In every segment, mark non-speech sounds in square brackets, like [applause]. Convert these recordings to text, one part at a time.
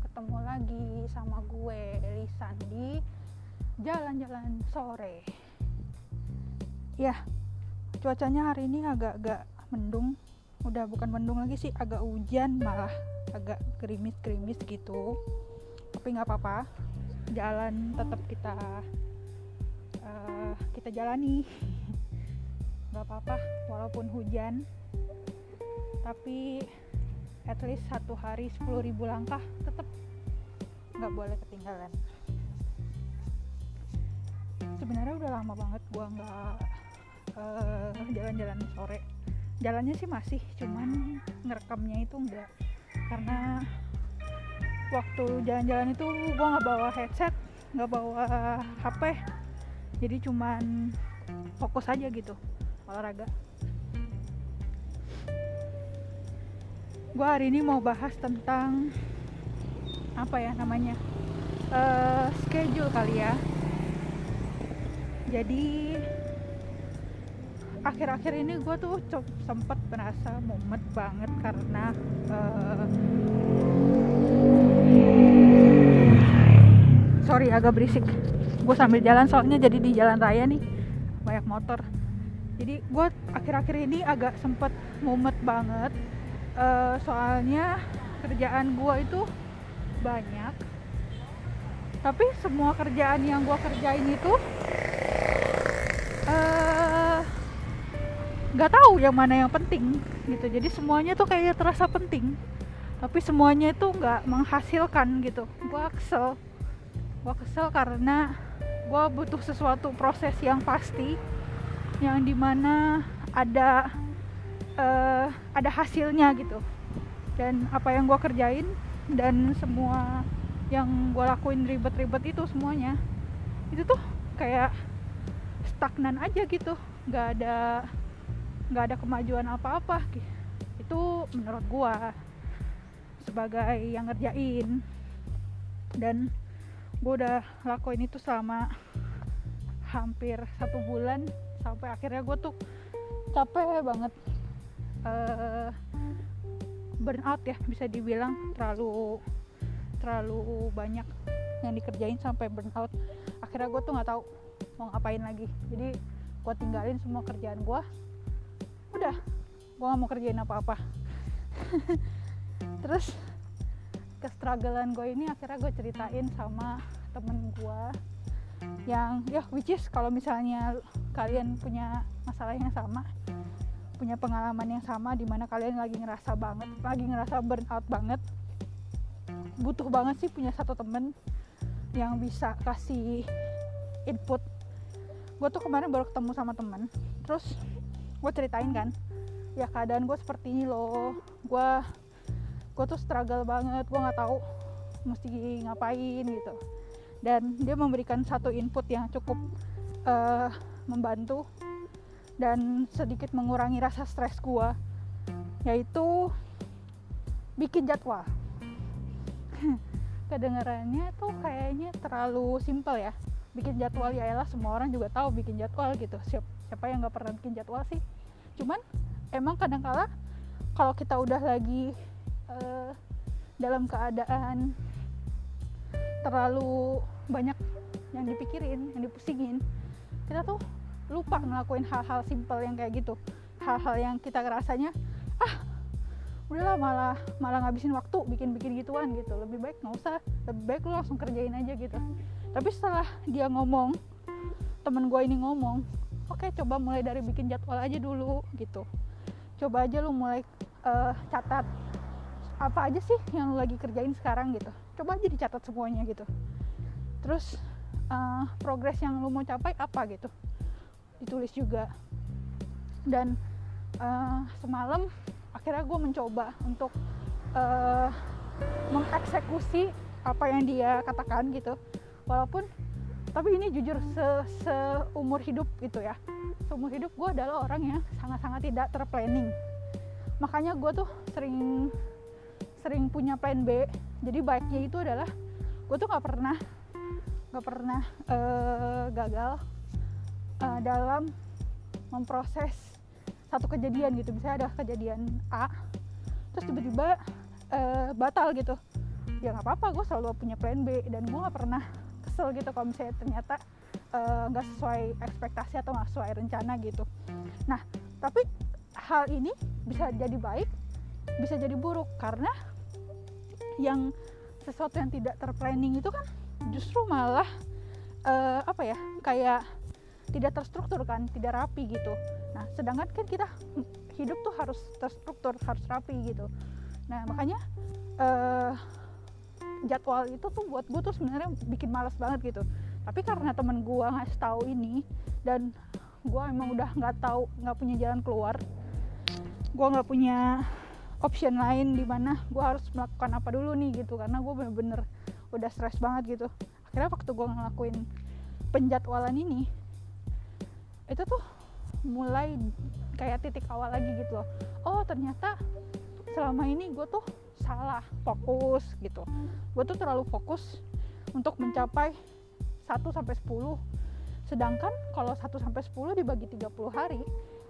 ketemu lagi sama gue Lisan di jalan-jalan sore. Ya cuacanya hari ini agak-agak mendung. Udah bukan mendung lagi sih agak hujan malah. Agak gerimis-gerimis gitu. Tapi nggak apa-apa. Jalan tetap kita uh, kita jalani. Nggak apa-apa walaupun hujan. Tapi at least satu hari 10.000 langkah tetap nggak boleh ketinggalan. Sebenarnya udah lama banget gua nggak uh, jalan-jalan sore. Jalannya sih masih cuman ngerekamnya itu enggak karena waktu jalan-jalan itu gua nggak bawa headset nggak bawa HP jadi cuman fokus aja gitu olahraga gue hari ini mau bahas tentang apa ya namanya uh, schedule kali ya. Jadi akhir-akhir ini gue tuh sempet merasa mumet banget karena uh, sorry agak berisik. Gue sambil jalan soalnya jadi di jalan raya nih banyak motor. Jadi gue akhir-akhir ini agak sempet mumet banget uh, soalnya kerjaan gue itu banyak. Tapi semua kerjaan yang gue kerjain itu Eh, nggak uh, tahu yang mana yang penting gitu. Jadi semuanya tuh kayak terasa penting tapi semuanya itu nggak menghasilkan gitu. Gue kesel. Gue kesel karena gue butuh sesuatu proses yang pasti yang di mana ada uh, ada hasilnya gitu. Dan apa yang gue kerjain dan semua yang gue lakuin ribet-ribet itu semuanya itu tuh kayak stagnan aja gitu. Nggak ada nggak ada kemajuan apa-apa itu menurut gua sebagai yang ngerjain. Dan gua udah lakuin itu selama hampir satu bulan sampai akhirnya gue tuh capek banget uh, burnout ya bisa dibilang terlalu terlalu banyak yang dikerjain sampai burnout. Akhirnya gue tuh nggak tahu mau ngapain lagi. Jadi gue tinggalin semua kerjaan gue udah gue gak mau kerjain apa-apa. [laughs] Terus kestrugglean gue ini akhirnya gue ceritain sama temen gue yang ya which is kalau misalnya kalian punya masalah yang sama punya pengalaman yang sama di mana kalian lagi ngerasa banget lagi ngerasa burnout banget. Butuh banget sih punya satu temen yang bisa kasih input. Gue tuh kemarin baru ketemu sama temen. Terus gue ceritain kan ya keadaan gue seperti ini loh. Gue gue tuh struggle banget gue nggak tahu mesti ngapain gitu. Dan dia memberikan satu input yang cukup uh, membantu dan sedikit mengurangi rasa stres gue yaitu bikin jadwal. [laughs] Kedengarannya tuh kayaknya terlalu simpel ya. Bikin jadwal ya elah semua orang juga tahu bikin jadwal gitu. Siapa, yang nggak pernah bikin jadwal sih? Cuman emang kadang-kala kalau kita udah lagi uh, dalam keadaan terlalu banyak yang dipikirin yang dipusingin kita tuh lupa ngelakuin hal-hal simpel yang kayak gitu. Hal-hal yang kita rasanya ah udahlah malah malah ngabisin waktu bikin-bikin gituan gitu. Lebih baik nggak usah lebih baik lu langsung kerjain aja gitu. Tapi setelah dia ngomong temen gue ini ngomong oke okay, coba mulai dari bikin jadwal aja dulu gitu. Coba aja lu mulai uh, catat apa aja sih yang lu lagi kerjain sekarang gitu. Coba aja dicatat semuanya gitu. Terus uh, progres yang lu mau capai apa gitu ditulis juga. Dan uh, semalam akhirnya gue mencoba untuk uh, mengeksekusi apa yang dia katakan gitu. Walaupun tapi ini jujur se seumur hidup gitu ya. Seumur hidup gue adalah orang yang sangat-sangat tidak terplanning. Makanya gue tuh sering sering punya plan B. Jadi baiknya itu adalah gue tuh nggak pernah nggak pernah uh, gagal uh, dalam memproses satu kejadian gitu. Misalnya ada kejadian A terus tiba-tiba uh, batal gitu. Ya nggak apa-apa gue selalu punya plan B dan gue nggak pernah kesel gitu kalau misalnya ternyata eh, nggak uh, sesuai ekspektasi atau nggak sesuai rencana gitu. Nah tapi hal ini bisa jadi baik bisa jadi buruk karena yang sesuatu yang tidak terplanning itu kan justru malah uh, apa ya kayak tidak terstruktur kan tidak rapi gitu. Nah sedangkan kan kita hidup tuh harus terstruktur harus rapi gitu. Nah makanya uh, jadwal itu tuh buat gue tuh sebenarnya bikin malas banget gitu. Tapi karena temen gue ngasih tahu ini dan gue emang udah nggak tahu nggak punya jalan keluar gue nggak punya option lain di mana gue harus melakukan apa dulu nih gitu. Karena gue bener-bener udah stres banget gitu. Akhirnya waktu gue ngelakuin penjadwalan ini itu tuh mulai kayak titik awal lagi gitu loh. Oh ternyata selama ini gue tuh salah fokus gitu. Gue tuh terlalu fokus untuk mencapai 1 sampai 10 sedangkan kalau 1 sampai 10 dibagi 30 hari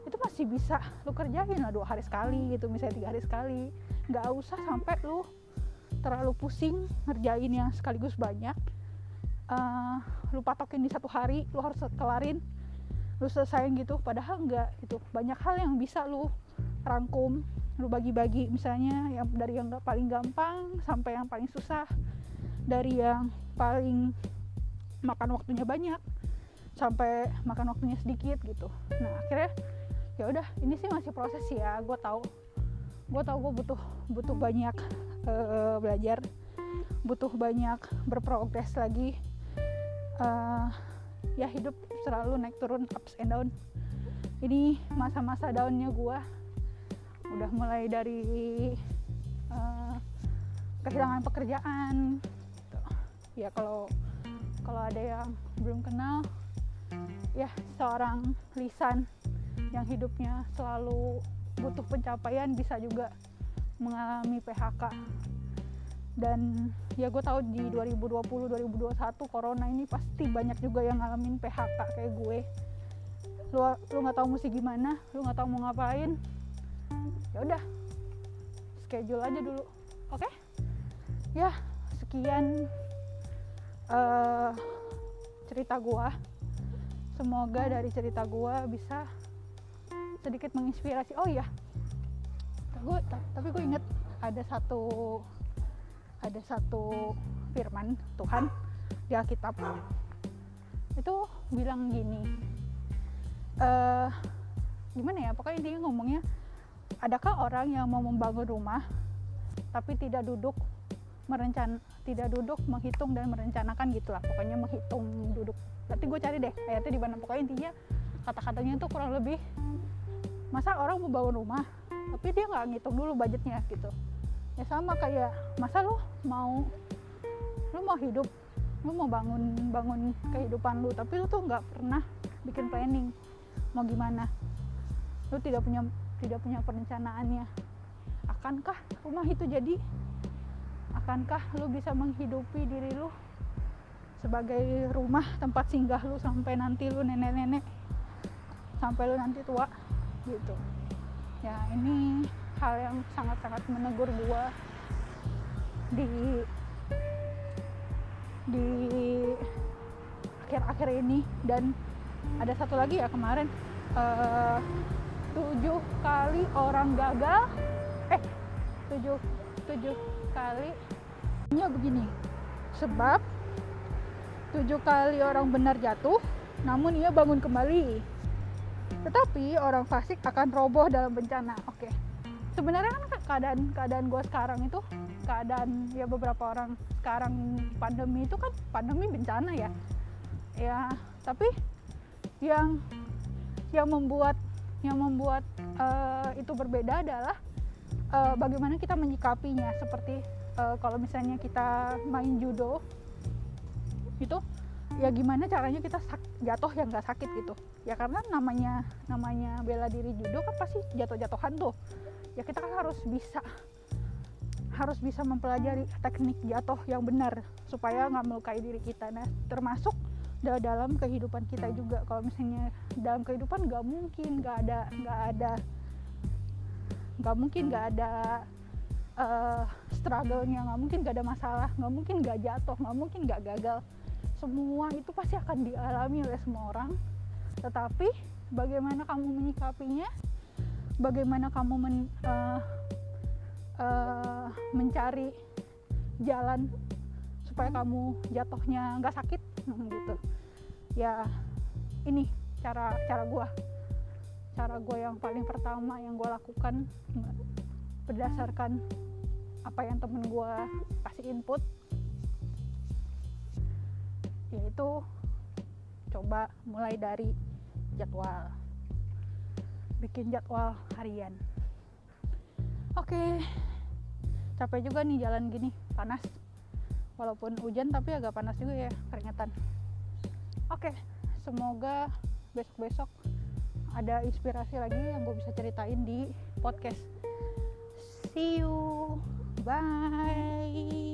itu masih bisa lu kerjain lah dua hari sekali gitu misalnya tiga hari sekali. Nggak usah sampai lu terlalu pusing ngerjain yang sekaligus banyak. Uh, lu patokin di satu hari lu harus kelarin lu selesaiin gitu padahal enggak itu banyak hal yang bisa lu rangkum lu bagi-bagi. Misalnya yang dari yang paling gampang sampai yang paling susah dari yang paling makan waktunya banyak sampai makan waktunya sedikit gitu. Nah akhirnya ya udah ini sih masih proses ya gue tahu. Gue tahu gue butuh butuh banyak uh, belajar butuh banyak berprogres lagi. Uh, ya hidup selalu naik turun ups and down. Ini masa-masa daunnya gue udah mulai dari uh, kehilangan pekerjaan gitu. ya kalau kalau ada yang belum kenal ya seorang lisan yang hidupnya selalu butuh pencapaian bisa juga mengalami PHK dan ya gue tahu di 2020 2021 corona ini pasti banyak juga yang ngalamin PHK kayak gue. Lu lu nggak tahu mesti gimana lu nggak tahu mau ngapain ya udah schedule aja dulu oke? Okay? ya sekian uh, cerita gue semoga dari cerita gue bisa sedikit menginspirasi. Oh iya gue tapi gue inget ada satu ada satu firman Tuhan di Alkitab. Itu bilang gini uh, gimana ya pokoknya intinya ngomongnya adakah orang yang mau membangun rumah tapi tidak duduk merencan tidak duduk menghitung dan merencanakan gitulah pokoknya menghitung duduk. Nanti gue cari deh ayatnya di mana. Pokoknya intinya kata-katanya itu kurang lebih masa orang mau bangun rumah tapi dia nggak ngitung dulu budgetnya gitu ya sama kayak masa lu mau lu mau hidup lu mau bangun bangun kehidupan lu tapi lu tuh nggak pernah bikin planning mau gimana. Lu tidak punya tidak punya perencanaannya. Akankah rumah itu jadi? Akankah lu bisa menghidupi diri lu sebagai rumah tempat singgah lu sampai nanti lu nenek-nenek sampai lu nanti tua gitu ya ini hal yang sangat-sangat menegur gue di di akhir-akhir ini. Dan ada satu lagi ya kemarin uh, tujuh kali orang gagal. Eh tujuh tujuh kali. Ini begini sebab tujuh kali orang benar jatuh namun ia bangun kembali tetapi orang fasik akan roboh dalam bencana. Oke. Okay sebenarnya kan keadaan keadaan gue sekarang itu keadaan ya beberapa orang sekarang pandemi itu kan pandemi bencana ya. Ya tapi yang yang membuat yang membuat uh, itu berbeda adalah uh, bagaimana kita menyikapinya. Seperti uh, kalau misalnya kita main judo itu ya gimana caranya kita jatuh yang nggak sakit gitu. Ya karena namanya namanya bela diri judo kan pasti jatuh-jatuhan tuh. Ya kita kan harus bisa harus bisa mempelajari teknik jatuh yang benar supaya nggak melukai diri kita. Nah termasuk dalam kehidupan kita juga. Kalau misalnya dalam kehidupan nggak mungkin nggak ada nggak ada nggak mungkin nggak ada uh, struggle-nya nggak mungkin gak ada masalah nggak mungkin gak jatuh nggak mungkin gak gagal semua itu pasti akan dialami oleh semua orang. Tetapi bagaimana kamu menyikapinya? Bagaimana kamu men, uh, uh, mencari jalan supaya kamu jatuhnya nggak sakit? Gitu. Ya ini cara cara gue cara gue yang paling pertama yang gue lakukan berdasarkan apa yang temen gue kasih input yaitu coba mulai dari jadwal. Bikin jadwal harian. Oke capek juga nih jalan gini panas. Walaupun hujan tapi agak panas juga ya keringetan. Oke semoga besok-besok ada inspirasi lagi yang gue bisa ceritain di podcast. See you. Bye